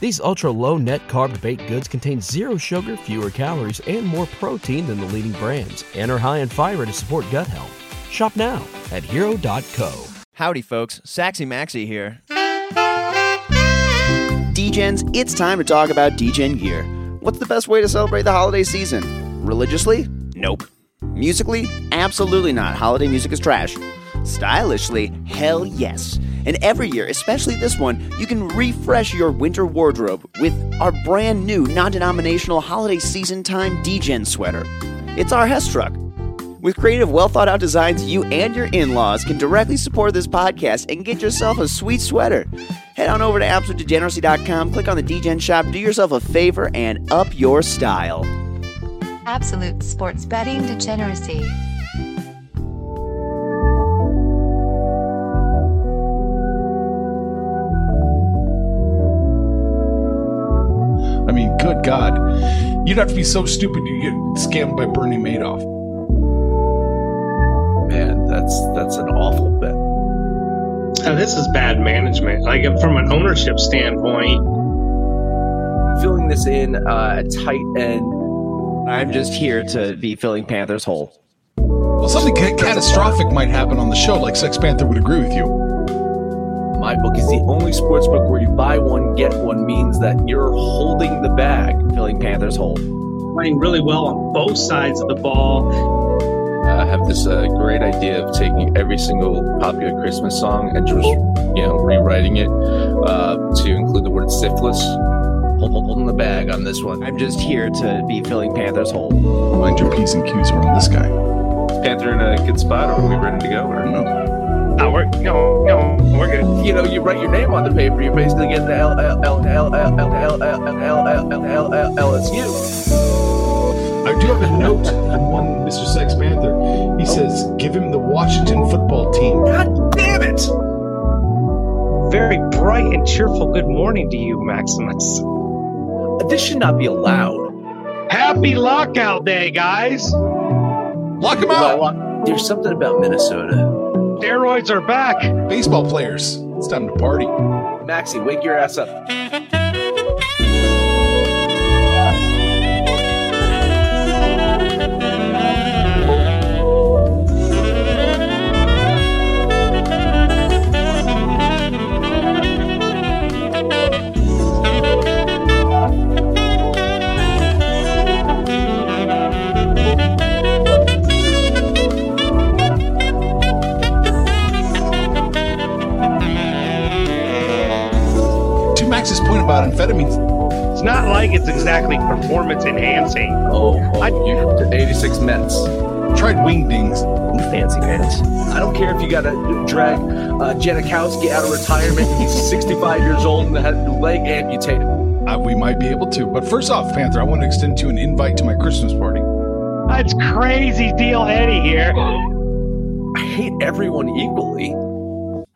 These ultra low net carb baked goods contain zero sugar, fewer calories, and more protein than the leading brands, and are high in fiber to support gut health. Shop now at hero.co. Howdy, folks. Saxy Maxy here. Degens, it's time to talk about Degen gear. What's the best way to celebrate the holiday season? Religiously? Nope. Musically? Absolutely not. Holiday music is trash. Stylishly? Hell yes. And every year, especially this one, you can refresh your winter wardrobe with our brand new non denominational holiday season time Degen sweater. It's our Hess truck. With creative, well thought out designs, you and your in laws can directly support this podcast and get yourself a sweet sweater. Head on over to absolutedegeneracy.com, click on the Degen shop, do yourself a favor, and up your style. Absolute sports betting degeneracy. You'd have to be so stupid you get scammed by Bernie Madoff. Man, that's that's an awful bet. Oh, this is bad management. Like from an ownership standpoint, Filling this in uh, at tight end. I'm just here to be filling Panthers' hole. Well, something ca- catastrophic might happen on the show, like Sex Panther would agree with you. My book is the only sports book where you buy one get one means that you're holding the bag. Filling Panthers' hole. playing really well on both sides of the ball. I have this uh, great idea of taking every single popular Christmas song and just you know rewriting it uh, to include the word syphilis. Hold, hold, holding the bag on this one. I'm just here to be filling Panthers' hole. Mind your P's and Q's around this guy. Panther in a good spot. Are we ready to go? Or no? No, we're no, no, we're good. You know, you write your name on the paper. You're basically getting the L L L L L L L L L LSU. I do have a note from one Mr. Sex Panther. He says, give him the Washington football team. God damn it! Very bright and cheerful. Good morning to you, Maximus. This should not be allowed. Happy lockout day, guys. Lock him out! There's something about Minnesota. Steroids are back. Baseball players. It's time to party. Maxie, wake your ass up. About amphetamines, It's not like it's exactly performance enhancing. Oh, oh you the 86 Mets. tried wingdings. Fancy pants. I don't care if you got to drag uh, Janikowski out of retirement. He's 65 years old and had a leg amputated. Uh, we might be able to. But first off, Panther, I want to extend to you an invite to my Christmas party. That's crazy deal Eddie here. I hate everyone equally.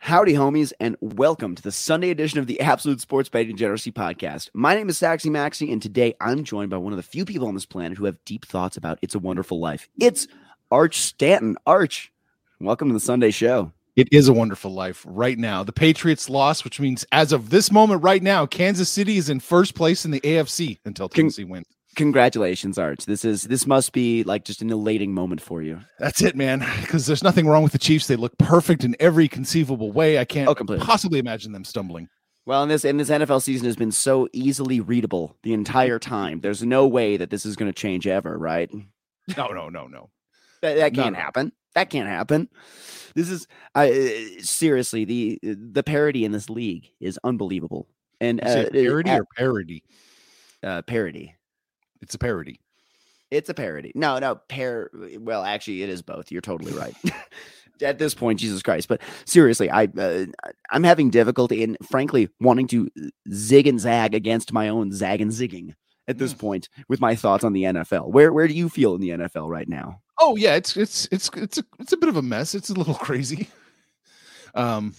Howdy, homies, and welcome to the Sunday edition of the Absolute Sports Betting Degeneracy Podcast. My name is Saxy Maxy, and today I'm joined by one of the few people on this planet who have deep thoughts about It's a Wonderful Life. It's Arch Stanton. Arch, welcome to the Sunday show. It is a wonderful life right now. The Patriots lost, which means as of this moment right now, Kansas City is in first place in the AFC until Con- Tennessee wins. Congratulations, Arch. This is this must be like just an elating moment for you. That's it, man. Because there's nothing wrong with the Chiefs. They look perfect in every conceivable way. I can't Oh, completely. possibly imagine them stumbling. Well, and this and this NFL season has been so easily readable the entire time. There's no way that this is going to change ever, right? No, no, no, no. That, that can't no. happen. That can't happen. This is I seriously the the parody in this league is unbelievable. And Is uh, it parody uh, or parody? uh, parody. It's a parody. It's a parody. No, no, pair. Well, actually, it is both. You're totally right. at this point, Jesus Christ. But seriously, I uh, I'm having difficulty in, frankly, wanting to zig and zag against my own zag and zigging at this point with my thoughts on the NFL. Where where do you feel in the NFL right now? Oh yeah, it's it's it's it's a it's a bit of a mess. It's a little crazy. Um,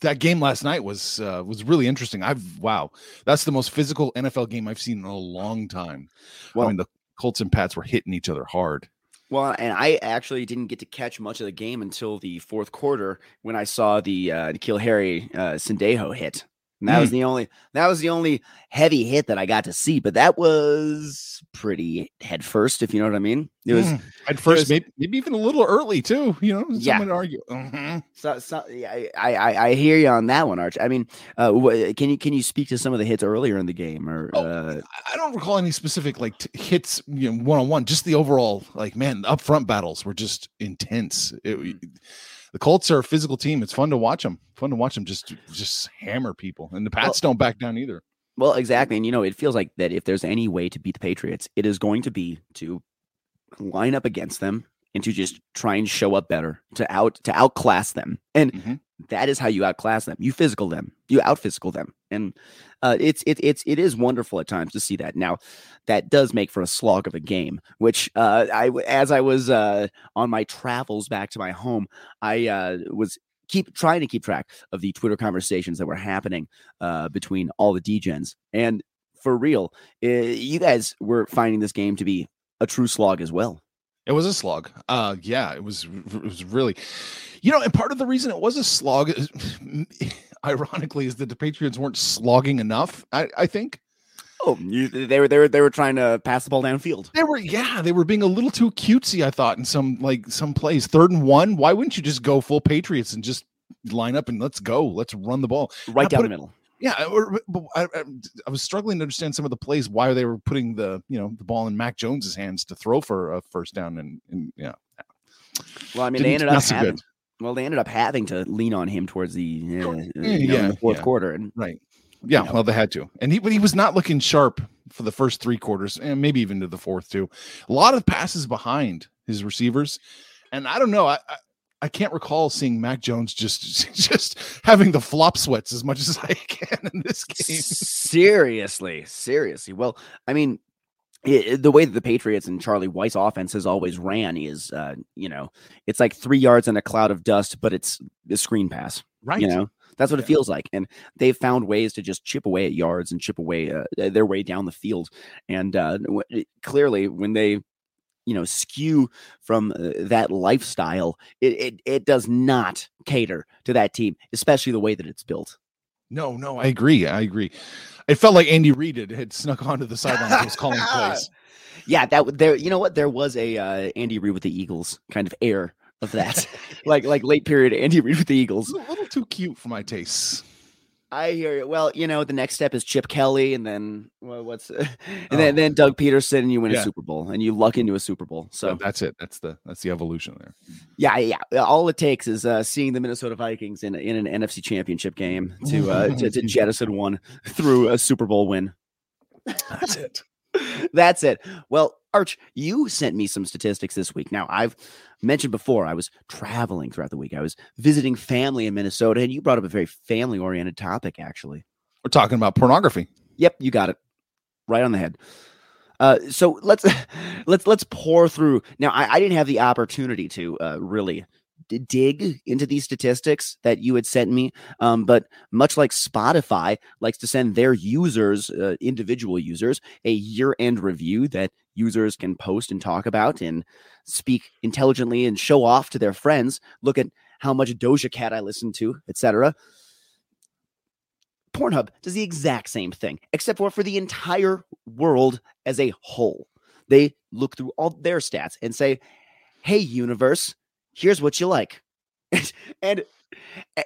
that game last night was uh, was really interesting. I've wow, that's the most physical NFL game I've seen in a long time. Well, I mean, the Colts and Pats were hitting each other hard. Well, and I actually didn't get to catch much of the game until the fourth quarter when I saw the uh, N'Keal Harry uh, Sendejo hit. And that mm. was the only that was the only heavy hit that I got to see, but that was pretty head first, if you know what I mean. It was mm. at first, was, maybe, maybe even a little early too. You know, yeah. argue. Mm-hmm. So, so yeah, I, I I hear you on that one, Arch. I mean, uh, can you can you speak to some of the hits earlier in the game, or oh, uh, I don't recall any specific like t- hits, you know, one on one. Just the overall, like man, the upfront battles were just intense. It, mm the Colts are a physical team. It's fun to watch them. Fun to watch them just just hammer people, and the Pats well, don't back down either. Well, exactly, and you know it feels like that. If there's any way to beat the Patriots, it is going to be to line up against them and to just try and show up better, to out to outclass them, and mm-hmm. that is how you outclass them. You physical them, you out physical them, and uh, it's it, it's it is wonderful at times to see that. Now, that does make for a slog of a game. Which uh, I as I was uh, on my travels back to my home, I uh, was keep trying to keep track of the Twitter conversations that were happening uh, between all the Degens. And for real, uh, you guys were finding this game to be a true slog as well. It was a slog. Uh, yeah, it was. It was really, you know, and part of the reason it was a slog, ironically, is that the Patriots weren't slogging enough. I, I think. Oh, you, they were they were they were trying to pass the ball downfield. They were, yeah, they were being a little too cutesy. I thought in some like some plays, third and one. Why wouldn't you just go full Patriots and just line up and let's go, let's run the ball right down the middle. Yeah, I, I, I, was struggling to understand some of the plays why they were putting the you know the ball in Mac Jones's hands to throw for a first down and and yeah. Well, I mean, Didn't, they ended up having, well, they ended up having to lean on him towards the, uh, uh yeah, the fourth yeah. quarter, and right. Yeah, you know. well, they had to, and he but he was not looking sharp for the first three quarters, and maybe even to the fourth too. A lot of passes behind his receivers, and I don't know. I, I I can't recall seeing Mac Jones just just having the flop sweats as much as I can in this game. Seriously, seriously. Well, I mean, it, the way that the Patriots and Charlie Weis offense has always ran is, uh, you know, it's like three yards in a cloud of dust, but it's a screen pass. Right. You know, that's what yeah. it feels like. And they've found ways to just chip away at yards and chip away uh, their way down the field. And uh, clearly, when they you know skew from uh, that lifestyle it, it it does not cater to that team especially the way that it's built. No no i agree i agree. It felt like andy reid had, had snuck onto the sideline and was calling plays. Yeah that there you know what? There was a uh, andy reid with the eagles kind of air of that. Like like late period andy reid with the eagles. A little too cute for my tastes I hear you. Well, you know, the next step is Chip Kelly, and then well, what's and oh. then then Doug Pederson, and you win yeah. a Super Bowl, and you luck into a Super Bowl. So that's it. That's the that's the evolution there. Yeah, yeah. All it takes is uh, seeing the Minnesota Vikings in in an NFC Championship game to uh, to, to jettison one through a Super Bowl win. That's it. That's it. Well, Arch, you sent me some statistics this week. Now, I've mentioned before, I was traveling throughout the week. I was visiting family in Minnesota, and you brought up a very family oriented topic, actually. We're talking about pornography. Yep, you got it. Right on the head. Uh, so let's let's let's pour through. Now, I, I didn't have the opportunity to uh, really dig into these statistics that you had sent me. Um, but much like Spotify likes to send their users, uh, individual users, a year end review that users can post and talk about and speak intelligently and show off to their friends. Look at how much Doja Cat I listen to, etc. Pornhub does the exact same thing, except for for the entire world as a whole. They look through all their stats and say, "Hey, universe, here's what you like. and, and uh,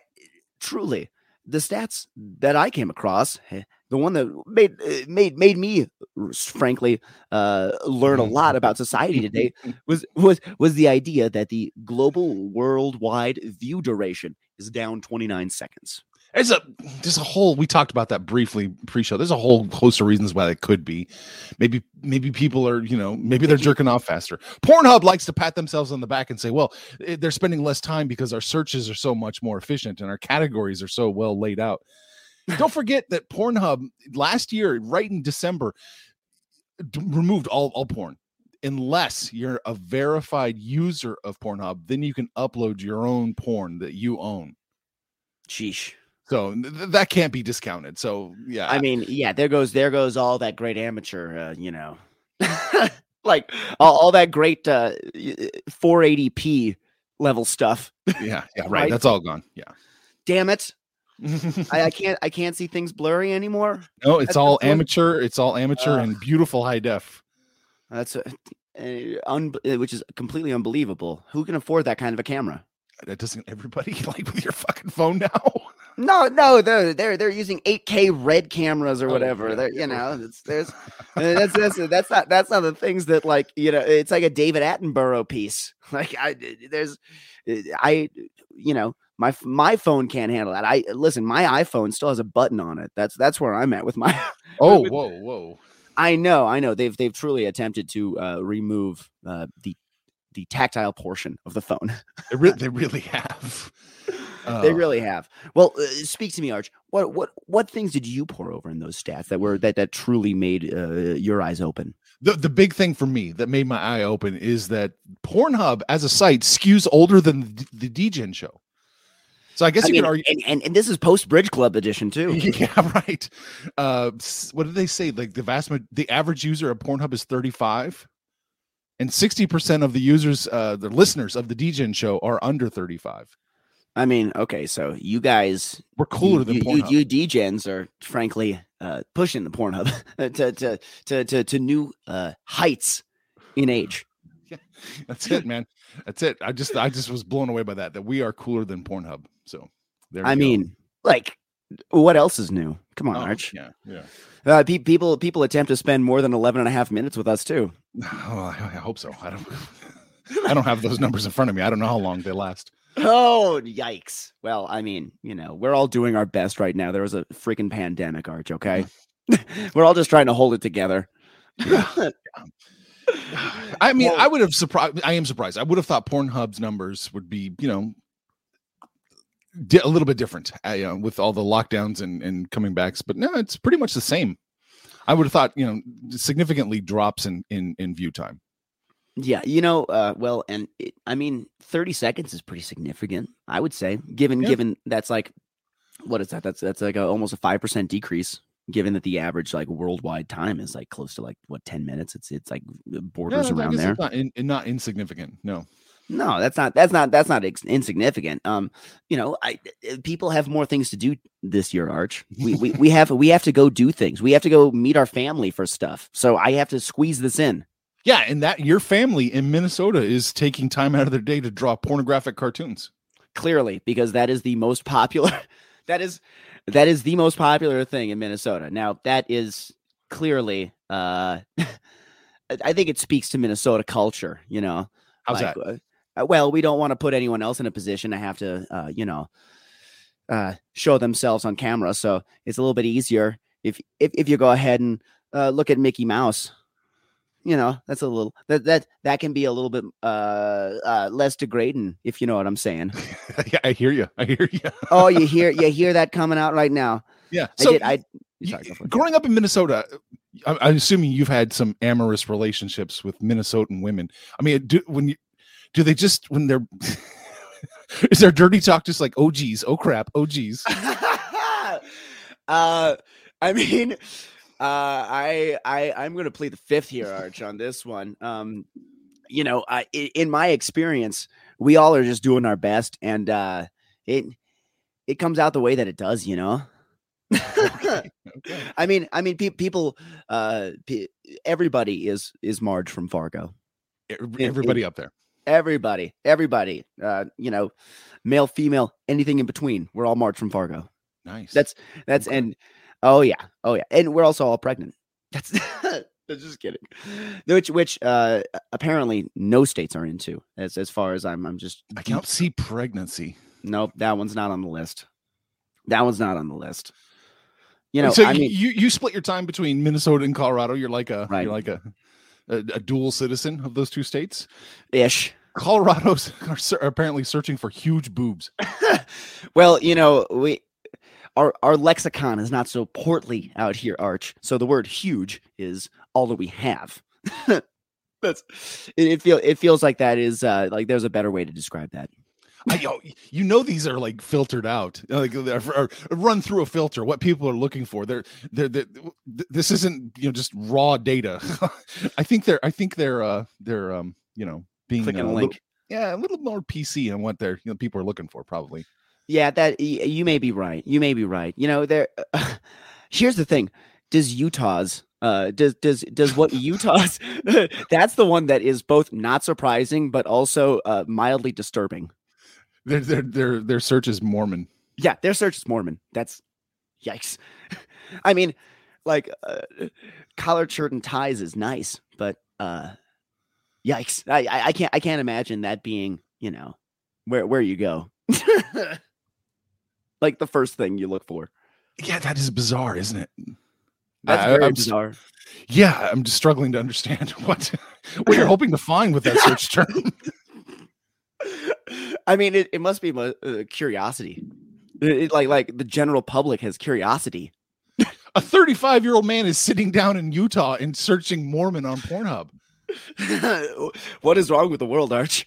truly, the stats that I came across, eh, the one that made eh, made made me frankly uh, learn a lot about society today was was was the idea that the global worldwide view duration is down 29 seconds. There's a there's a whole we talked about that briefly pre-show. There's a whole host of reasons why that could be. Maybe maybe people are, you know, maybe they're jerking off faster. Pornhub likes to pat themselves on the back and say, well, eh, they're spending less time because our searches are so much more efficient and our categories are so well laid out. Don't forget that Pornhub last year, right in December, d- removed all, all porn. Unless you're a verified user of Pornhub, then you can upload your own porn that you own. Sheesh. So th- that can't be discounted. So yeah, I mean, yeah, there goes there goes all that great amateur, uh, you know, like all, all that great uh, 480p level stuff. yeah, yeah, right. right. That's all gone. Yeah. Damn it, I, I can't I can't see things blurry anymore. no, it's That's all amateur. It's all amateur Ugh. and beautiful high def. That's a, uh, un- uh, which is completely unbelievable. Who can afford that kind of a camera? That doesn't everybody like with your fucking phone now. No, no, they're they're they're using 8K red cameras or Oh, whatever. yeah, they're you know, it's there's that's that's that's not that's not the things that like you know it's like a David Attenborough piece. Like I there's I you know my my phone can't handle that. I listen, my iPhone still has a button on it. That's that's where I'm at with my. Oh, with- whoa, whoa. I know, I know. They've they've truly attempted to uh, remove uh, the the tactile portion of the phone. They, re- they really have. They Uh, really have. Well, uh, speak to me, Arch. What what what things did you pour over in those stats that were that that truly made uh, your eyes open? the, the big thing for me that made my eye open is that Pornhub as a site skews older than the, the Degen show. So I guess I you mean, could argue. and, and and this is post Bridge Club edition too. Yeah, right. Uh, what did they say? Like the vast, the average user of Pornhub is 35, and 60 percent of the users, uh, the listeners of the Degen show are under 35. I mean, okay, so you guys, We're cooler you, than you, Pornhub. you, you Degens are frankly uh, pushing the Pornhub to, to to to to new uh, heights in age. That's it, man. That's it. I just, I just was blown away by that. That we are cooler than Pornhub. So there. I go. mean, like, what else is new? Come on, Oh, Arch. Yeah, yeah. Uh, pe- people people attempt to spend more than 11 and a half minutes with us too. Oh, I, I hope so. I don't. I don't have those numbers in front of me. I don't know how long they last. Oh, yikes. Well, I mean, you know, we're all doing our best right now. There was a freaking pandemic, Arch, okay? we're all just trying to hold it together. I mean, Well- I would have surprised. I am surprised. I would have thought Pornhub's numbers would be, you know, di- a little bit different, uh, you know, with all the lockdowns and and coming backs. But no, it's pretty much the same. I would have thought, you know, significantly drops in in in view time. Yeah, you know, uh, well, and it, I mean, 30 seconds is pretty significant, I would say, given Yeah. given that's like, what is that? That's that's like a, almost a 5% decrease, given that the average like worldwide time is like close to like what 10 minutes. It's it's like borders Yeah, around there. it's not in, not insignificant. No. No, that's not that's not that's not ex- insignificant. Um, you know, I uh, people have more things to do this year, Arch. We we we have we have to go do things. We have to go meet our family for stuff. So I have to squeeze this in. Yeah, and that your family in Minnesota is taking time out of their day to draw pornographic cartoons. Clearly, because that is the most popular that is that is the most popular thing in Minnesota. Now, that is clearly uh I- think it speaks to Minnesota culture, you know. How's like, that? uh, well, we don't want to put anyone else in a position to have to, uh, you know, uh, show themselves on camera. So it's a little bit easier if if, if you go ahead and uh, look at Mickey Mouse. You know, that's a little that that that can be a little bit uh, uh, less degrading, if you know what I'm saying. yeah, I hear you. I hear you. oh, you hear you hear that coming out right now. Yeah. I So did. I sorry, it. growing up in Minnesota, I- I'm assuming you've had some amorous relationships with Minnesotan women. I mean, do when you do they just when they're is there dirty talk just like oh geez, oh crap, oh geez. uh, I mean, I I I'm going to plead the fifth here, Arch, on this one. Um, you know, I, in my experience, we all are just doing our best, and uh, it it comes out the way that it does. You know. I mean, I mean, pe- people, uh, pe- everybody is is Marge from Fargo. Everybody up there. Everybody, everybody, uh, you know, male, female, anything in between. We're all Marge from Fargo. Nice. That's that's and oh yeah, oh yeah, and we're also all pregnant. That's that's just kidding. Which which uh apparently no states are into as as far as I'm I'm just I can't see pregnancy. nope that one's not on the list. That one's not on the list. You know, so I mean, you you split your time between Minnesota and Colorado. You're like a Right. you're like a, a a dual citizen of those two states. ish. Colorado's are, apparently searching for huge boobs. Well, you know, we our our lexicon is not so portly out here, Arch. So the word huge is all that we have. That's it, it feel it feels like that is uh like there's a better way to describe that. I, yo, you know these are like filtered out, like run through a filter. What people are looking for, they're, they're, they're this isn't you know just raw data. I think they're I think they're uh they're um you know being Clicking uh, a little- yeah, a little more PC on what they're you know people are looking for probably. Yeah, that you may be right. You may be right. You know, there here's the thing. Does Utah's uh does does does what Utah's that's the one that is both not surprising but also uh mildly disturbing. Their their their their search is Mormon. Yeah, their search is Mormon. That's yikes. I mean, like uh, collared shirt and ties is nice, but uh yikes. I, I I can't I can't imagine that being, you know, where where you go. Like the first thing you look for. Yeah, that is bizarre, isn't it? That's I- very I'm s- bizarre. Yeah, I'm just struggling to understand what what you're hoping to find with that search term. I mean, it, it must be mo- uh, curiosity. It- it- like like the general public has curiosity. A 35 year old man is sitting down in Utah and searching Mormon on Pornhub. what is wrong with the world, Arch?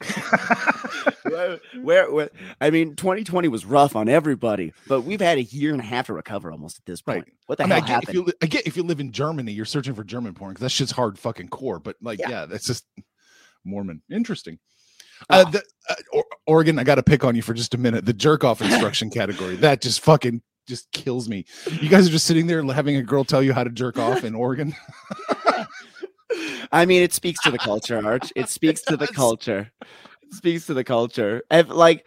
where, where, I mean, 2020 was rough on everybody, but we've had a year and a half to recover almost at this point. Right. What the I, mean, I, hell get if happened? you, I get if you live in Germany, you're searching for German porn because that shit's hard fucking core. But like, Yeah. yeah, that's just Mormon. Interesting. Uh, Oh. the, uh, or- Oregon, I got to pick on you for just a minute. The jerk off instruction category that just fucking just kills me. You guys are just sitting there having a girl tell you how to jerk off in Oregon. I mean, it speaks to the culture, Arch. It speaks to the culture. Speaks to the culture. If, like,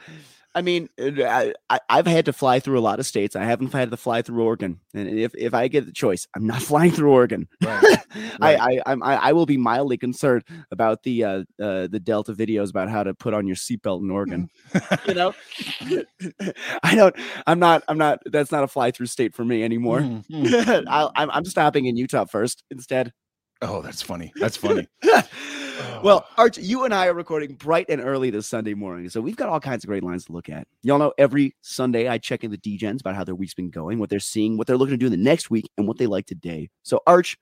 I mean, uh, I, I, I've had to fly through a lot of states. I haven't had to fly through Oregon, and if, if I get the choice, I'm not flying through Oregon. Right. I, I, I'm, I, I will be mildly concerned about the uh, uh, the Delta videos about how to put on your seatbelt in Oregon. you know, I don't. I'm not. I'm not. That's not a fly through state for me anymore. Mm, mm. I'll, I'm, I'm stopping in Utah first instead. Oh, that's funny. That's funny. well, Arch, you and I are recording bright and early this Sunday morning, so we've got all kinds of great lines to look at. Y'all know every Sunday I check in the Degens about how their week's been going, what they're seeing, what they're looking to do in the next week, and what they like today. So, Arch,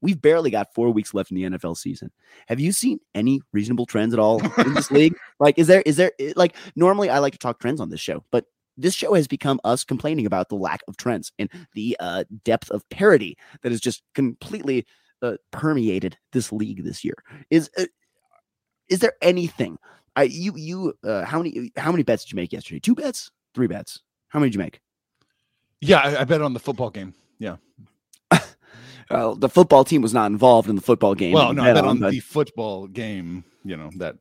we've barely got four weeks left in the NFL season. Have you seen any reasonable trends at all in this league? Like, is there is there eh, like normally I like to talk trends on this show, but this show has become us complaining about the lack of trends and the uh, depth of parody that is just completely uh, permeated this league this year. Is uh, is there anything? I you you uh, how many how many bets did you make yesterday? Two bets, three bets. How many did you make? Yeah, I, I bet on the football game. Yeah. Uh, the football team was not involved in the football game. Well, no, I bet bet on but- the football game. You know that,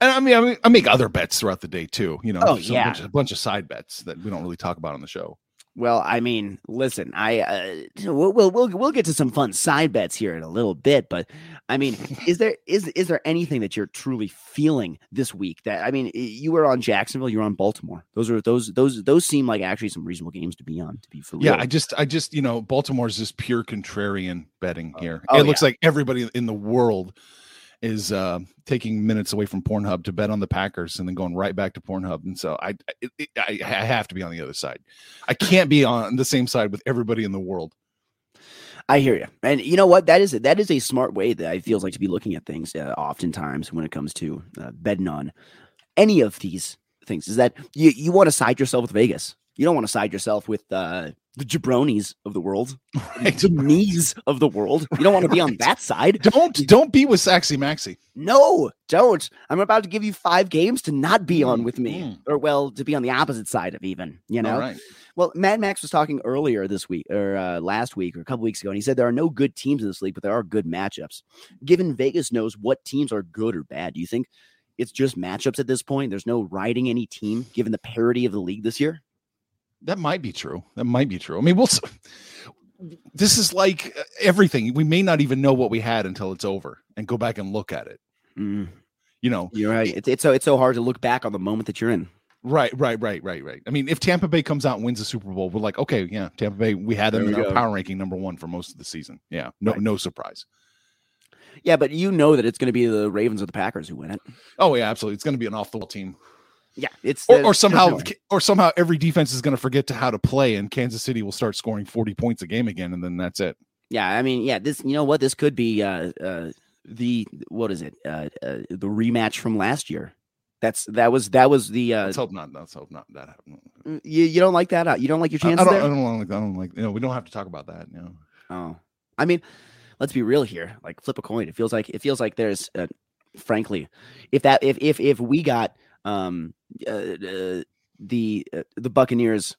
and I mean, I mean, I make other bets throughout the day too. You know, Oh, yeah. bunch of, a bunch of side bets that we don't really talk about on the show. Well, I mean, listen, I uh, we'll, we'll we'll get to some fun side bets here in a little bit, but I mean, is there is is there anything that you're truly feeling this week? That I mean, you were on Jacksonville, you were on Baltimore. Those are those those those seem like actually some reasonable games to be on. To be for Yeah, real. I just, I just, you know, Baltimore's just pure contrarian betting here. oh, it looks like everybody in the world is uh, taking minutes away from Pornhub to bet on the Packers and then going right back to Pornhub. And so I, I, I have to be on the other side. I can't be on the same side with everybody in the world. I hear you, and you know what? That is that is a smart way that I feels like to be looking at things. Uh, oftentimes, when it comes to uh, betting on any of these things, is that you you want to side yourself with Vegas. You don't want to side yourself with uh, the jabronis of the world, Right. the knees of the world. You don't want to be on that side. Don't, don't be with Saxy Maxy. No, don't. I'm about to give you five games to not be on with me, mm. or well, to be on the opposite side of even. You know, All right. well, Mad Max was talking earlier this week or uh, last week or a couple weeks ago, and he said there are no good teams in this league, but there are good matchups. Given Vegas knows what teams are good or bad, do you think it's just matchups at this point? There's no riding any team given the parity of the league this year? That might be true. That might be true. I mean, we'll. This is like uh, everything. We may not even know what we had until it's over and go back and look at it. Mm, You know, you're right. It's, it's so it's so hard to look back on the moment that you're in. Right, right, right, right, right. I mean, if Tampa Bay comes out and wins the Super Bowl, we're like, okay, yeah, Tampa Bay. We had them in our go. power ranking number one for most of the season. Yeah, no, Right. no surprise. Yeah, but you know that it's going to be the Ravens or the Packers who win it. Oh yeah, absolutely. It's going to be an off the wall team, Yeah, it's or, there's- or somehow, there's no way. or somehow every defense is going to forget to how to play, and Kansas City will start scoring forty points a game again, and then that's it. Yeah, I mean, yeah, this you know what this could be uh uh the what is it? Uh, uh the rematch from last year. That's that was that was the uh Let's hope not. Let's hope not that happens. you, you don't like that? Uh, you don't like your I, I don't. there? I don't like. I don't like. You know, we don't have to talk about that. You know. Oh, I mean, let's be real here. Like flip a coin. It feels like it feels like there's, uh, frankly, if that if if if we got um uh, uh, the uh, the Buccaneers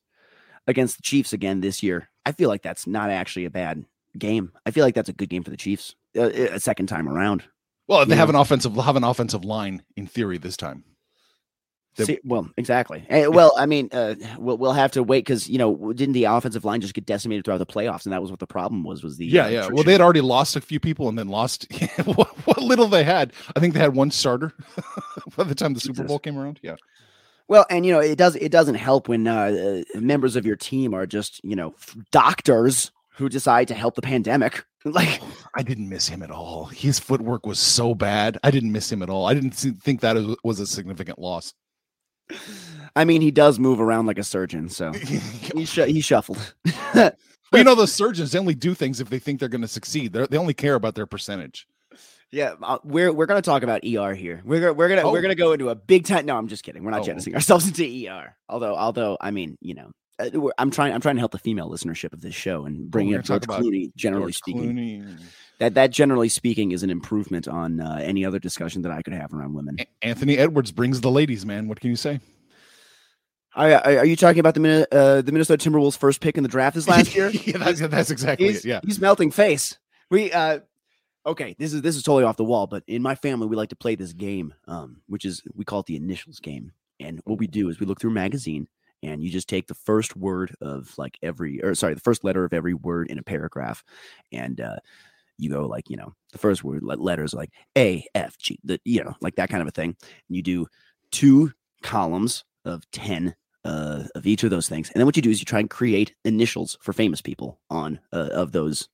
against the Chiefs again this year, I feel like that's not actually a bad game. I feel like that's a good game for the Chiefs uh, a second time around. Well, they have an offensive have an offensive line in theory this time. See, well, exactly. Eh, well, I mean, uh, we'll we'll have to wait because you know didn't the offensive line just get decimated throughout the playoffs, and that was what the problem was. Was the Yeah, uh, yeah. Well, they had already lost a few people and then lost what, what little they had. I think they had one starter by the time the Super Bowl came around. Yeah. Well, and you know, it does it doesn't help when uh, uh, members of your team are just you know doctors who decide to help the pandemic. Like, I didn't miss him at all. His footwork was so bad. I didn't miss him at all. I didn't think that was a significant loss. I mean, he does move around like a surgeon, so he sh- he shuffled. You know, the surgeons they only do things if they think they're going to succeed. They're, they only care about their percentage. yeah, uh, we're we're gonna talk about ER here. We're we're gonna Oh. we're gonna go into a big time. No, I'm just kidding. We're not Oh, jettisoning ourselves into ER. Although although I mean, you know. Uh, I'm trying. I'm trying to help the female listenership of this show and bring we're in gonna George Clooney. Generally George speaking, Clooney. that that generally speaking is an improvement on uh, any other discussion that I could have around women. Anthony Edwards brings the ladies, man. What can you say? Are, are are you talking about the uh, the Minnesota Timberwolves first pick in the draft this last year? yeah, that's, that's exactly he's, it. Yeah. he's melting face. We uh okay, this is this is totally off the wall, but in my family we like to play this game, um, which is we call it the initials game. And what we do is we look through a magazine and you just take the first word of like every or sorry, the first letter of every word in a paragraph, and uh you go like, you know, the first word le- letters like A, F, G, the you know, like that kind of a thing. And you do two columns of 10 uh, of each of those things. And then what you do is you try and create initials for famous people on uh, of those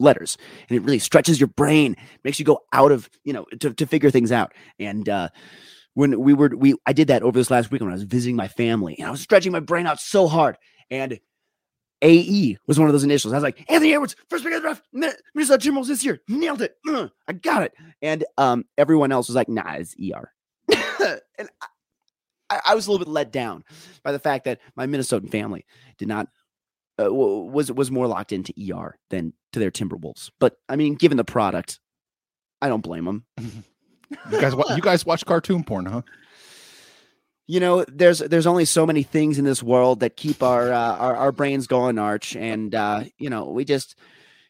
letters. And it really stretches your brain, makes you go out of, you know, to, to figure things out. And uh, when we were, we, I did that over this last week when I was visiting my family and I was stretching my brain out so hard. And AE was one of those initials. I was like, Anthony Edwards, first pick of the draft, Min- Minnesota Timberwolves this year, nailed it. Ugh, I got it. And um, everyone else was like, nah, it's ER. and I, I, I was a little bit let down by the fact that my Minnesotan family did not uh, was was more locked into ER than to their Timberwolves. But I mean, given the product, I don't blame them. You guys, you guys watch cartoon porn, huh? You know, there's there's only so many things in this world that keep our uh, our, our brains going, Arch, and uh, you know, we just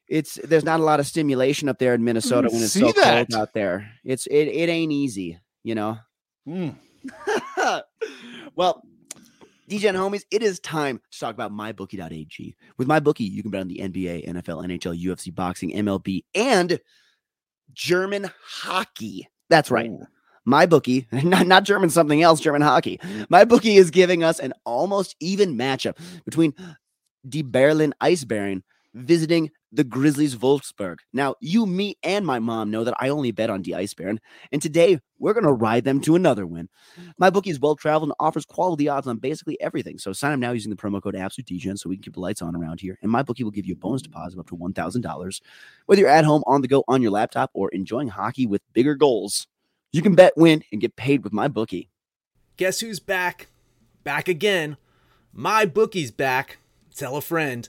it's there's not a lot of stimulation up there in Minnesota when it's see so that. cold out there. It's it it ain't easy, you know. Mm. well, DJ and homies, it is time to talk about mybookie.ag. With mybookie, you can bet on the NBA, NFL, NHL, UFC, boxing, MLB, and German hockey. That's right. Ooh. My bookie, not, not German something else, German hockey. My bookie is giving us an almost even matchup between the Berlin Ice Eisbären visiting the Grizzlies Wolfsburg. Now, you, me, and my mom know that I only bet on the Eisbären, and today we're going to ride them to another win. My bookie is well traveled and offers quality odds on basically everything. So sign up now using the promo code AbsoluteDegen so we can keep the lights on around here. And my bookie will give you a bonus deposit of up to $1,000. Whether you're at home, on the go, on your laptop, or enjoying hockey with bigger goals, you can bet, win, and get paid with my bookie. Guess who's back? Back again. My bookie's back. Tell a friend.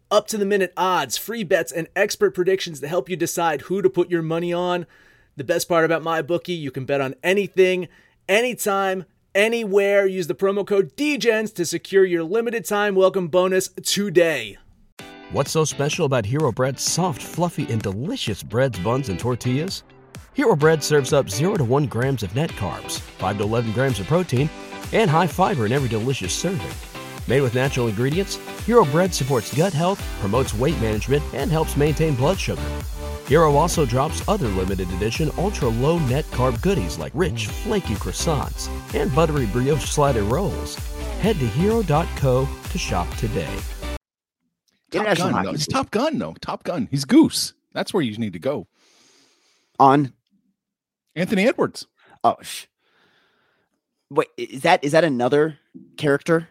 up to the minute odds, free bets, and expert predictions to help you decide who to put your money on. The best part about my bookie, you can bet on anything, anytime, anywhere. Use the promo code DEGENS to secure your limited time welcome bonus today. What's so special about Hero Bread's soft, fluffy, and delicious breads, buns, and tortillas? Hero Bread serves up 0 to 1 grams of net carbs, 5 to 11 grams of protein, and high fiber in every delicious serving. Made with natural ingredients, Hero Bread supports gut health, promotes weight management, and helps maintain blood sugar. Hero also drops other limited edition ultra low net carb goodies like rich, flaky croissants and buttery brioche slider rolls. Head to hero.co to shop today. Top International Gun, hockey though. It's. Top Gun, though. Top Gun. He's Goose. That's where you need to go. on Anthony Edwards. oh sh- wait is that is that another character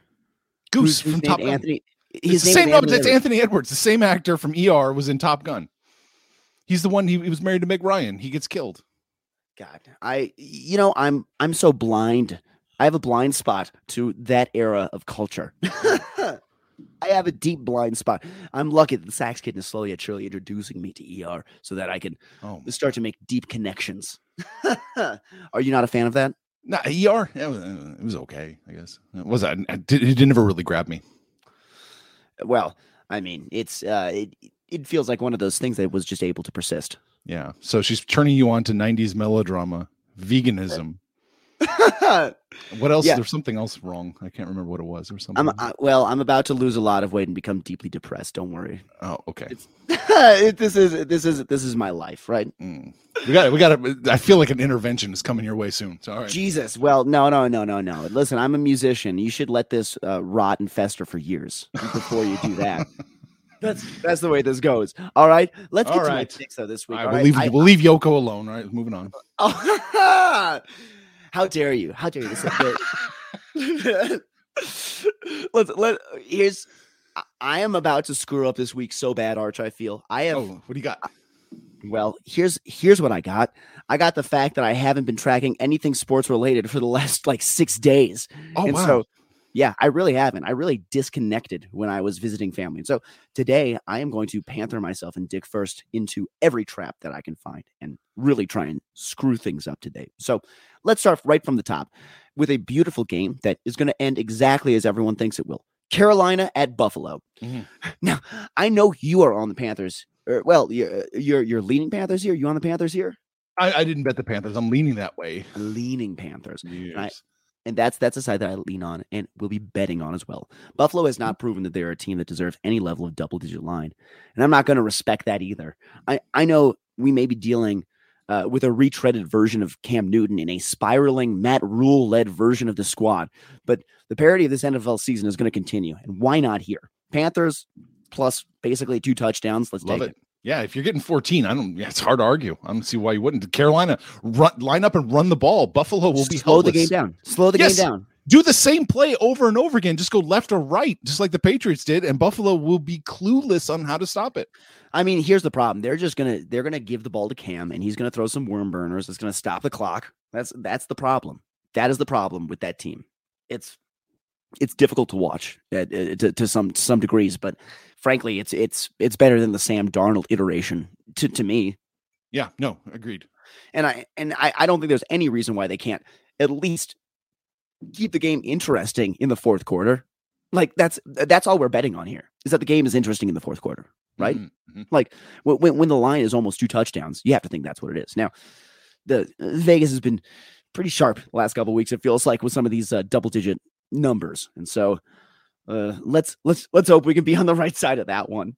Goose from Top Gun. Anthony It's the name same. No, Anthony that's Edwards. Anthony Edwards. The same actor from ER was in Top Gun. He's the one. He, he was married to Meg Ryan. He gets killed. God, I you know I'm I'm so blind. I have a blind spot to that era of culture. I have a deep blind spot. I'm lucky that the Sax Kid is slowly yet surely introducing me to ER so that I can Oh, start to make deep connections. Are you not a fan of that? No, ER. It was, it was okay. I guess it was. I, I did, it never really grab me. Well, I mean, it's uh, it it feels like one of those things that was just able to persist. Yeah. So she's turning you on to '90s melodrama, veganism. What else? Yeah. There's something else wrong. I can't remember what it was or something. I'm uh, well. I'm about to lose a lot of weight and become deeply depressed. Don't worry. oh, okay. It- this is this is this is my life, right? Mm. We got. It. We got. it. I feel like an intervention is coming your way soon. So all right. Jesus. Well, no, no, no, no, no. Listen, I'm a musician. You should let this uh, rot and fester for years before you do that. that's that's the way this goes. All right. Let's get All to my picks though this week. All all right, right? we'll, leave, I- we'll leave Yoko alone. All right, moving on. How dare you? How dare you? This is- Let's let here's. I- I am about to screw up this week so bad, Arch. I feel I have. Oh, what do you got? Well, here's here's what I got. I got the fact that I haven't been tracking anything sports related for the last like six days. Oh, and wow. so yeah, I really haven't. I really disconnected when I was visiting family. And so today I am going to panther myself and dig first into every trap that I can find and really try and screw things up today. So let's start right from the top with a beautiful game that is going to end exactly as everyone thinks it will. Carolina at Buffalo. Mhm. Now, I know you are on the Panthers. Or, well, you're, you're you're leaning Panthers here. You on the Panthers here? I, I didn't bet the Panthers. I'm leaning that way. Leaning Panthers. Yes. And that's that's a side that I lean on and will be betting on as well. Buffalo has not proven that they're a team that deserves any level of double digit line, and I'm not going to respect that either. I I know we may be dealing uh, with a retreaded version of Cam Newton in a spiraling Matt Rhule led version of the squad, but the parity of this NFL season is going to continue, and why not here? Panthers plus basically two touchdowns. Let's Love take it. Yeah, if you're getting 14, I don't. Yeah, it's hard to argue. I don't see why you wouldn't. Carolina run line up and run the ball. Buffalo will be Slow the game down. Slow the Yes. game down. Do the same play over and over again. Just go left or right, just like the Patriots did, and Buffalo will be clueless on how to stop it. I mean, here's the problem. They're just gonna they're gonna give the ball to Cam, and he's gonna throw some worm burners. It's gonna stop the clock. That's that's the problem. That is the problem with that team. It's it's difficult to watch at, uh, to, to some some degrees, but frankly, it's it's it's better than the Sam Darnold iteration to to me. Yeah, no, agreed. And I and I, I don't think there's any reason why they can't at least keep the game interesting in the fourth quarter. Like that's that's all we're betting on here is that the game is interesting in the fourth quarter, right? Mhm, mhm. Like when, when the line is almost two touchdowns, you have to think that's what it is. Now, the uh, Vegas has been pretty sharp the last couple of weeks. It feels like with some of these uh, double digit numbers, and so uh, let's let's let's hope we can be on the right side of that one.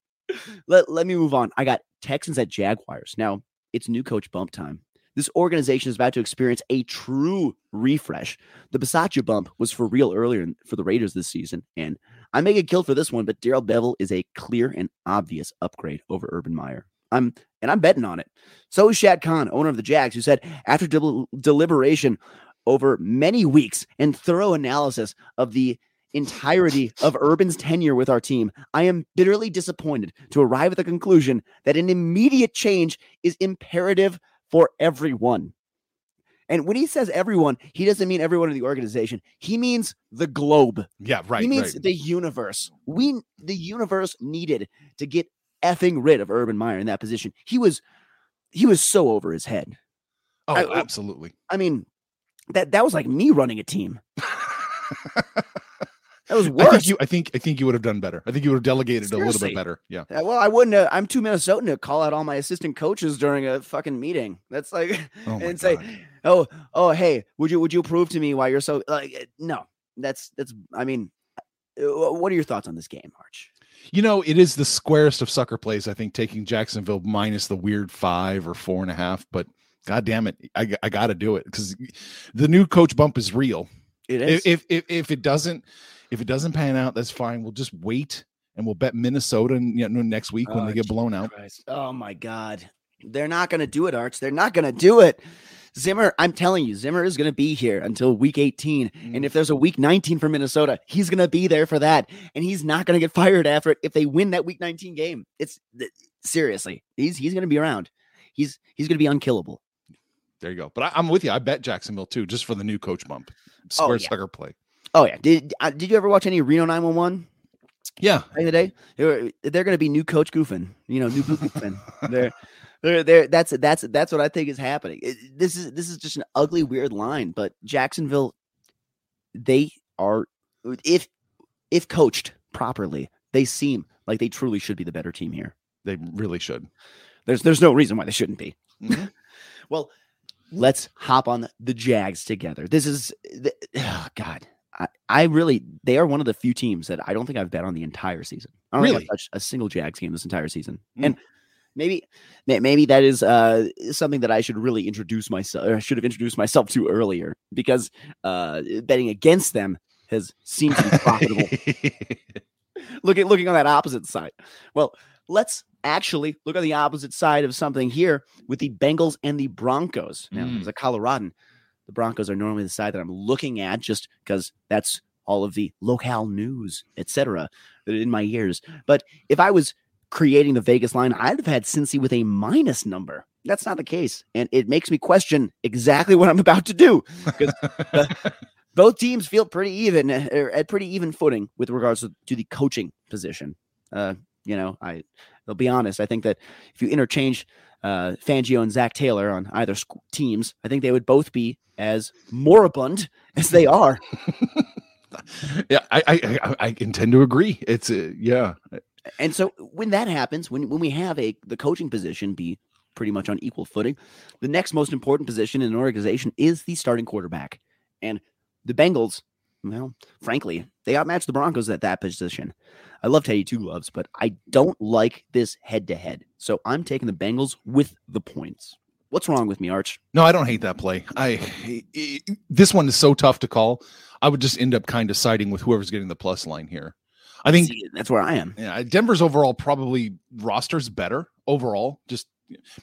Let let me move on. I got Texans at Jaguars. Now it's new coach bump time. This organization is about to experience a true refresh. The Bisaccia bump was for real earlier for the Raiders this season, and I may get killed for this one, but Darrell Bevell is a clear and obvious upgrade over Urban Meyer. I'm and I'm betting on it. So is Shad Khan, owner of the Jags, who said after del- deliberation over many weeks and thorough analysis of the entirety of Urban's tenure with our team, I am bitterly disappointed to arrive at the conclusion that an immediate change is imperative for everyone. And when he says everyone, he doesn't mean everyone in the organization. He means the globe. Yeah, right. he means right. the universe. We the universe needed to get effing rid of Urban Meyer in that position. He was he was so over his head. Oh, I- absolutely. I mean, that that was like me running a team. That was I worse. think you. I think. I think you would have done better. I think you would have delegated a little bit better. Yeah. Uh, well, I wouldn't. Uh, I'm too Minnesotan to call out all my assistant coaches during a fucking meeting. That's like, Oh and say, God. oh, oh, hey, would you would you prove to me why you're so like? uh, No, that's that's. I mean, what are your thoughts on this game, Arch? You know, it is the squarest of sucker plays. I think taking Jacksonville minus the weird five or four and a half. But God damn it, I, I got to do it because the new coach bump is real. It If, if if if it doesn't if it doesn't pan out, that's fine. We'll just wait and we'll bet Minnesota you know, next week when Oh, they get blown out. Oh my God, they're not going to do it, Arch. They're not going to do it. Zimmer, I'm telling you, Zimmer is going to be here until week 18. Mm. And if there's a week 19 for Minnesota, he's going to be there for that. And he's not going to get fired after it if they win that week 19 game. It's seriously, he's he's going to be around. He's he's going to be unkillable. There you go. But I, I'm with you. I bet Jacksonville too, just for the new coach bump. Oh, Square yeah. sucker play. Oh yeah, did uh, did you ever watch any Reno 911? Yeah. in the day. They were, they're going to be new coach goofing. You know, new goofing. they're they're they're that's that's that's what I think is happening. It- this is this is just an ugly, weird line. But Jacksonville, they are if if coached properly, they seem like they truly should be the better team here. They really should. There's there's no reason why they shouldn't be. Mhm. well, let's hop on the Jags together. This is the, oh God. I, I really they are one of the few teams that I don't think I've bet on the entire season. I don't think I've touched a single Jags game this entire season. Mm. And maybe maybe that is uh something that I should really introduce myself or I should have introduced myself to earlier because uh betting against them has seemed to be profitable looking looking on that opposite side. Well, let's actually look on the opposite side of something here with the Bengals and the Broncos. Now, Mm. as a Coloradan, the Broncos are normally the side that I'm looking at just because that's all of the locale news, etc., in my ears. But if I was creating the Vegas line, I'd have had Cincy with a minus number. That's not the case, and it makes me question exactly what I'm about to do because both teams feel pretty even uh, er, at pretty even footing with regards to, to the coaching position. Uh, you know, I I'll be honest. I think that if you interchange uh, Fangio and Zac Taylor on either teams, I think they would both be as moribund as they are. yeah, I, I I I intend to agree. It's uh, yeah. And so when that happens, when when we have a the coaching position be pretty much on equal footing, the next most important position in an organization is the starting quarterback. And the Bengals, well, frankly, they outmatched the Broncos at that position. I love Teddy Two Gloves, but I don't like this head to head. So I'm taking the Bengals with the points. What's wrong with me, Arch? No, I don't hate that play. I this one is so tough to call. I would just end up kind of siding with whoever's getting the plus line here. I think See, that's where I am. yeah, Denver's overall probably roster's better overall. Just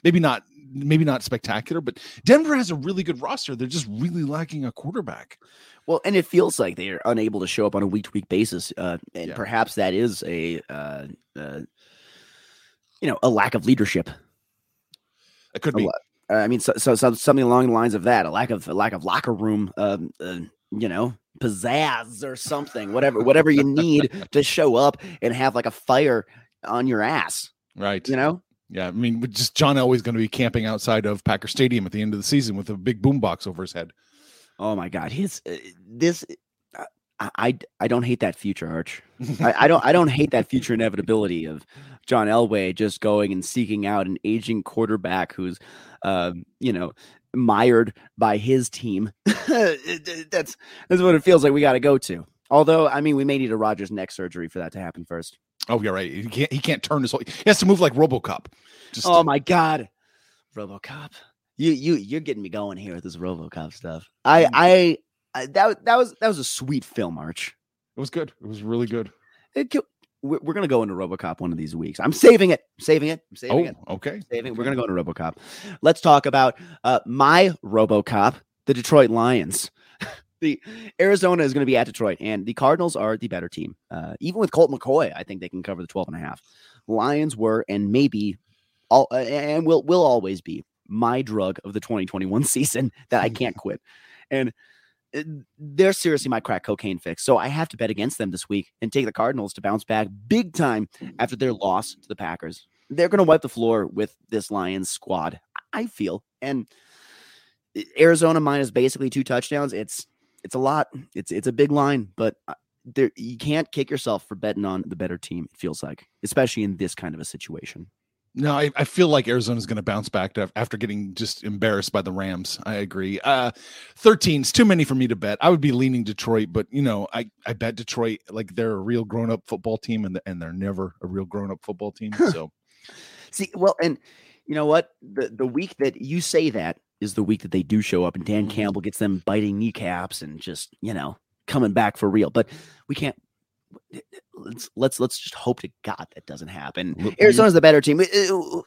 maybe not maybe not spectacular, but Denver has a really good roster. They're just really lacking a quarterback. Well, and it feels like they are unable to show up on a week to week basis, uh, and Yeah. perhaps that is a, uh, uh, you know, a lack of leadership. It could be. Uh, I mean, so, so, so something along the lines of that, a lack of a lack of locker room, um, uh, you know, pizzazz or something, whatever, whatever you need to show up and have like a fire on your ass, Right. you know. Yeah. I mean, just John Elway's going to be camping outside of Packer Stadium at the end of the season with a big boombox over his head. Oh my God, his uh, this. uh, I, I I don't hate that future, Arch. I, I don't I don't hate that future inevitability of John Elway just going and seeking out an aging quarterback who's, um, you know, mired by his team. that's that's what it feels like we got to go to. Although, I mean, we may need a Rodgers neck surgery for that to happen first. Oh, you're right. He can't. He can't turn his whole. He has to move like RoboCop. Just Oh my God, RoboCop! You you you're getting me going here with this RoboCop stuff. I I, I that that was that was a sweet film, Arch. it was good. It was really good. It, we're, gonna go into RoboCop one of these weeks. I'm saving it. saving it. I'm saving it. Oh, okay. Saving. We're gonna go into RoboCop. Let's talk about uh, my RoboCop, the Detroit Lions. the Arizona is going to be at Detroit, and the Cardinals are the better team. Uh, even with Colt McCoy, I think they can cover the 12 and a half. Lions were and maybe all uh, and will will always be my drug of the 2021 season that I can't quit. And uh, they're seriously my crack cocaine fix. So I have to bet against them this week and take the Cardinals to bounce back big time after their loss to the Packers. They're going to wipe the floor with this Lions squad, I feel. And uh, Arizona minus basically two touchdowns. It's it's a lot. It's it's a big line, but uh, there you can't kick yourself for betting on the better team. It feels like, especially in this kind of a situation. No, I, I feel like Arizona's going to bounce back to, after getting just embarrassed by the Rams. I agree. Uh, 13 is too many for me to bet. I would be leaning Detroit, but you know, I, I bet Detroit like they're a real grown up football team, and and they're never a real grown up football team. So, see, well, and you know what? The the week that you say that is the week that they do show up, and Dan Campbell gets them biting kneecaps and just you know coming back for real. But we can't let's let's let's just hope to God that doesn't happen. Arizona's the better team.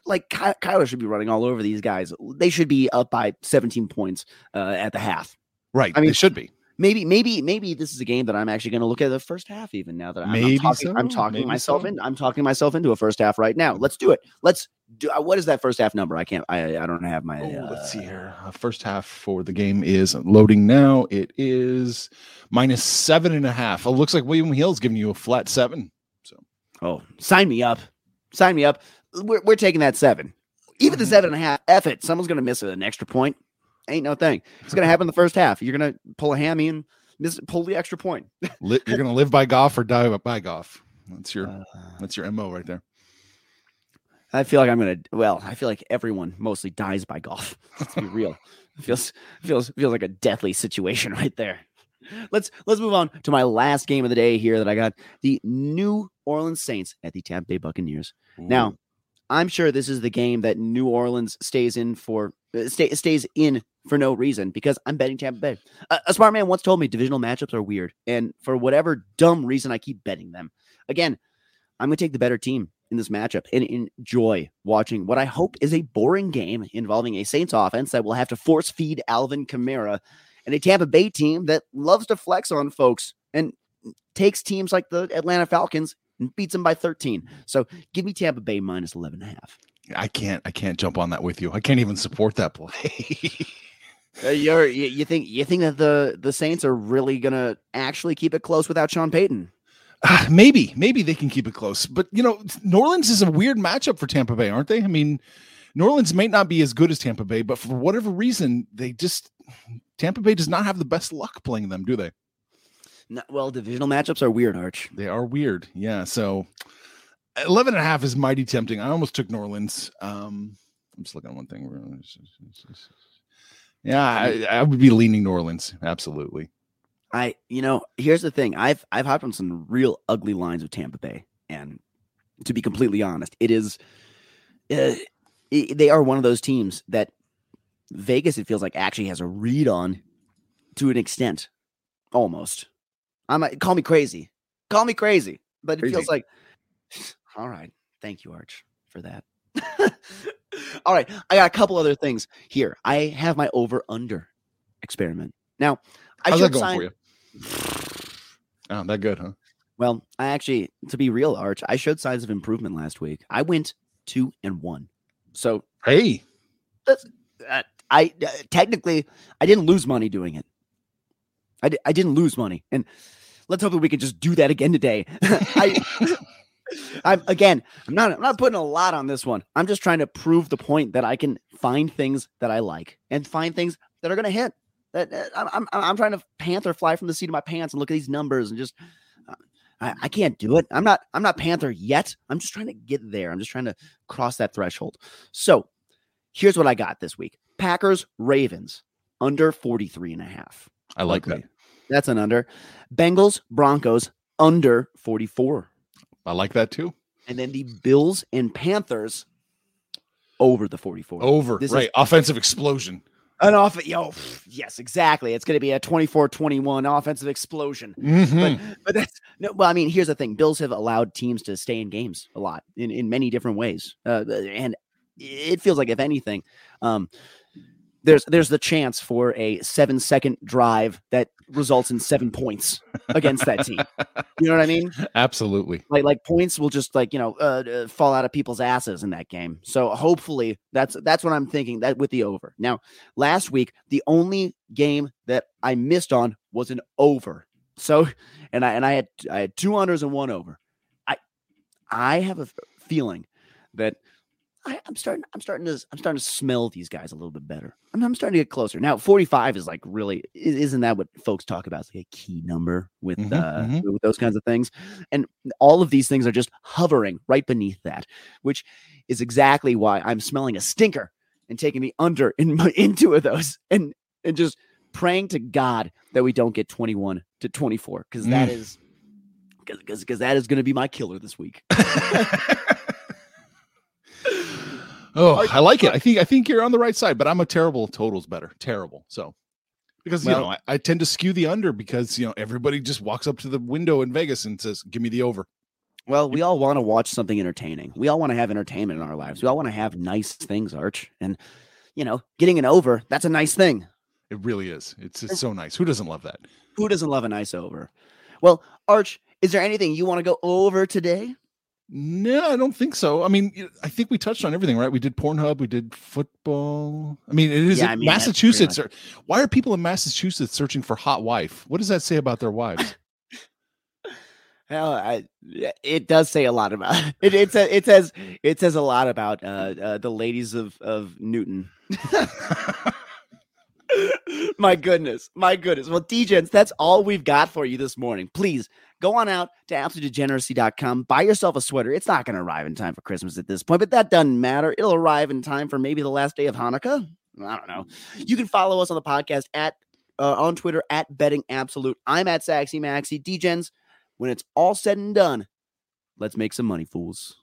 Like Ky- Kyler should be running all over these guys. They should be up by 17 points uh, at the half. Right. I mean, they should be. Maybe, maybe, maybe this is a game that I'm actually going to look at the first half. Even now that I'm, I'm talking, so, I'm talking maybe myself so. in. I'm talking myself into a first half right now. Let's do it. Let's do. Uh, what is that first half number? I can't. I I don't have my. Oh, let's see uh, here. Uh, first half for the game is loading now. It is minus seven and a half. It looks like William Hill's giving you a flat seven. So Oh, sign me up. Sign me up. We're, we're taking that seven. Even the seven and a half. F it. Someone's going to miss an extra point. Ain't no thing. It's going to happen in the first half. You're going to pull a hammy and miss, pull the extra point. you're gonna live by golf or die by golf. That's your Uh, that's your mo right there. I feel like I'm going to, well, I feel like everyone mostly dies by golf. Let's be real. It feels, feels, feels like a deathly situation right there. Let's let's move on to my last game of the day here that I got the New Orleans Saints at the Tampa Bay Buccaneers. Now, I'm sure this is the game that New Orleans stays in for uh, stay, stays in for no reason because I'm betting Tampa Bay. A, a smart man once told me divisional matchups are weird, and for whatever dumb reason, I keep betting them. Again, I'm going to take the better team in this matchup and enjoy watching what I hope is a boring game involving a Saints offense that will have to force feed Alvin Kamara and a Tampa Bay team that loves to flex on folks and takes teams like the Atlanta Falcons and beats them by 13. So give me Tampa Bay minus 11 and a half. I can't I can't jump on that with you. I can't even support that play. Uh, you're, you, you think you think that the the Saints are really gonna actually keep it close without Sean Payton? Ah, maybe, maybe they can keep it close. But you know, New Orleans is a weird matchup for Tampa Bay, aren't they? I mean, New Orleans may not be as good as Tampa Bay, but for whatever reason, they just Tampa Bay does not have the best luck playing them, do they? Well, divisional matchups are weird, Arch. They are weird. Yeah. So 11 and a half is mighty tempting. I almost took New Orleans. Um, I'm just looking at one thing. Yeah, I, I would be leaning New Orleans. Absolutely. I, you know, here's the thing. I've I've hopped on some real ugly lines with Tampa Bay, and to be completely honest, it is, uh, i- they are one of those teams that Vegas it feels like actually has a read on, to an extent, almost. I might call me crazy, call me crazy, but it feels like, all right, thank you, Arch, for that. all right, I got a couple other things here. I have my over under experiment now. I How's should that going sign, for you? Oh, that good, huh? well, I actually, to be real, Arch, I showed signs of improvement last week. I went two and one. So Hey, that's, uh, I uh, technically I didn't lose money doing it. I, I didn't lose money, and let's hope that we can just do that again today. I, I'm again, I'm not I'm not putting a lot on this one. I'm just trying to prove the point that I can find things that I like and find things that are going to hit. That I'm, I'm I'm trying to panther fly from the seat of my pants and look at these numbers and just uh, I, I can't do it. I'm not I'm not panther yet. I'm just trying to get there. I'm just trying to cross that threshold. So here's what I got this week. Packers Ravens under 43 and a half. I like that. That's an under. Bengals Broncos under 44. I like that too. And then the Bills and Panthers over the 44. Over, This is- right? Offensive explosion. An off yo, yes, exactly. It's going to be a 24-21 offensive explosion. Mhm. But but that's no. Well, I mean, here's the thing: Bills have allowed teams to stay in games a lot in in many different ways, uh, and it feels like if anything, um, there's there's the chance for a seven second drive that results in seven points against that team. You know what I mean? Absolutely. Like like points will just like you know uh, uh, fall out of people's asses in that game. So hopefully that's that's what I'm thinking that with the over. Now last week the only game that I missed on was an over. So and I and I had I had two unders and one over. I I have a feeling that I, am starting. I'm starting to. I'm starting to smell these guys a little bit better. I'm, I'm starting to get closer now. 45 is like really. Isn't that what folks talk about? It's like a key number with Mhm, uh mhm. with those kinds of things, and all of these things are just hovering right beneath that, which is exactly why I'm smelling a stinker and taking the under in my, in two of those, and and just praying to God that we don't get 21 to 24 because that Mm. is because because that is going to be my killer this week. Oh, I like it. I think I think you're on the right side, but I'm a terrible totals better. Terrible. So because you know I, I tend to skew the under because you know everybody just walks up to the window in Vegas and says, "Give me the over." Well, we all want to watch something entertaining. We all want to have entertainment in our lives. We all want to have nice things, Arch. And, you know, getting an over, that's a nice thing. It really is. It's it's so nice. Who doesn't love that? Who doesn't love a nice over? Well, Arch, is there anything you want to go over today? No, I don't think so. I mean, I think we touched on everything, right? We did Pornhub, we did football. I mean, it is Yeah, I mean, Massachusetts. much- why are people in Massachusetts searching for hot wife? What does that say about their wives? Hell, I, it does say a lot about it. It, says it says it says a lot about uh, uh, the ladies of of Newton. my goodness, my goodness. Well, DJs, that's all we've got for you this morning. Please go on out to absolutedegeneracy.com, buy yourself a sweater. It's not going to arrive in time for Christmas at this point, but that doesn't matter. It'll arrive in time for maybe the last day of Hanukkah. I don't know. You can follow us on the podcast at uh, on Twitter at Betting Absolute. I'm at Saxy Maxy. DJs, when it's all said and done, let's make some money, fools.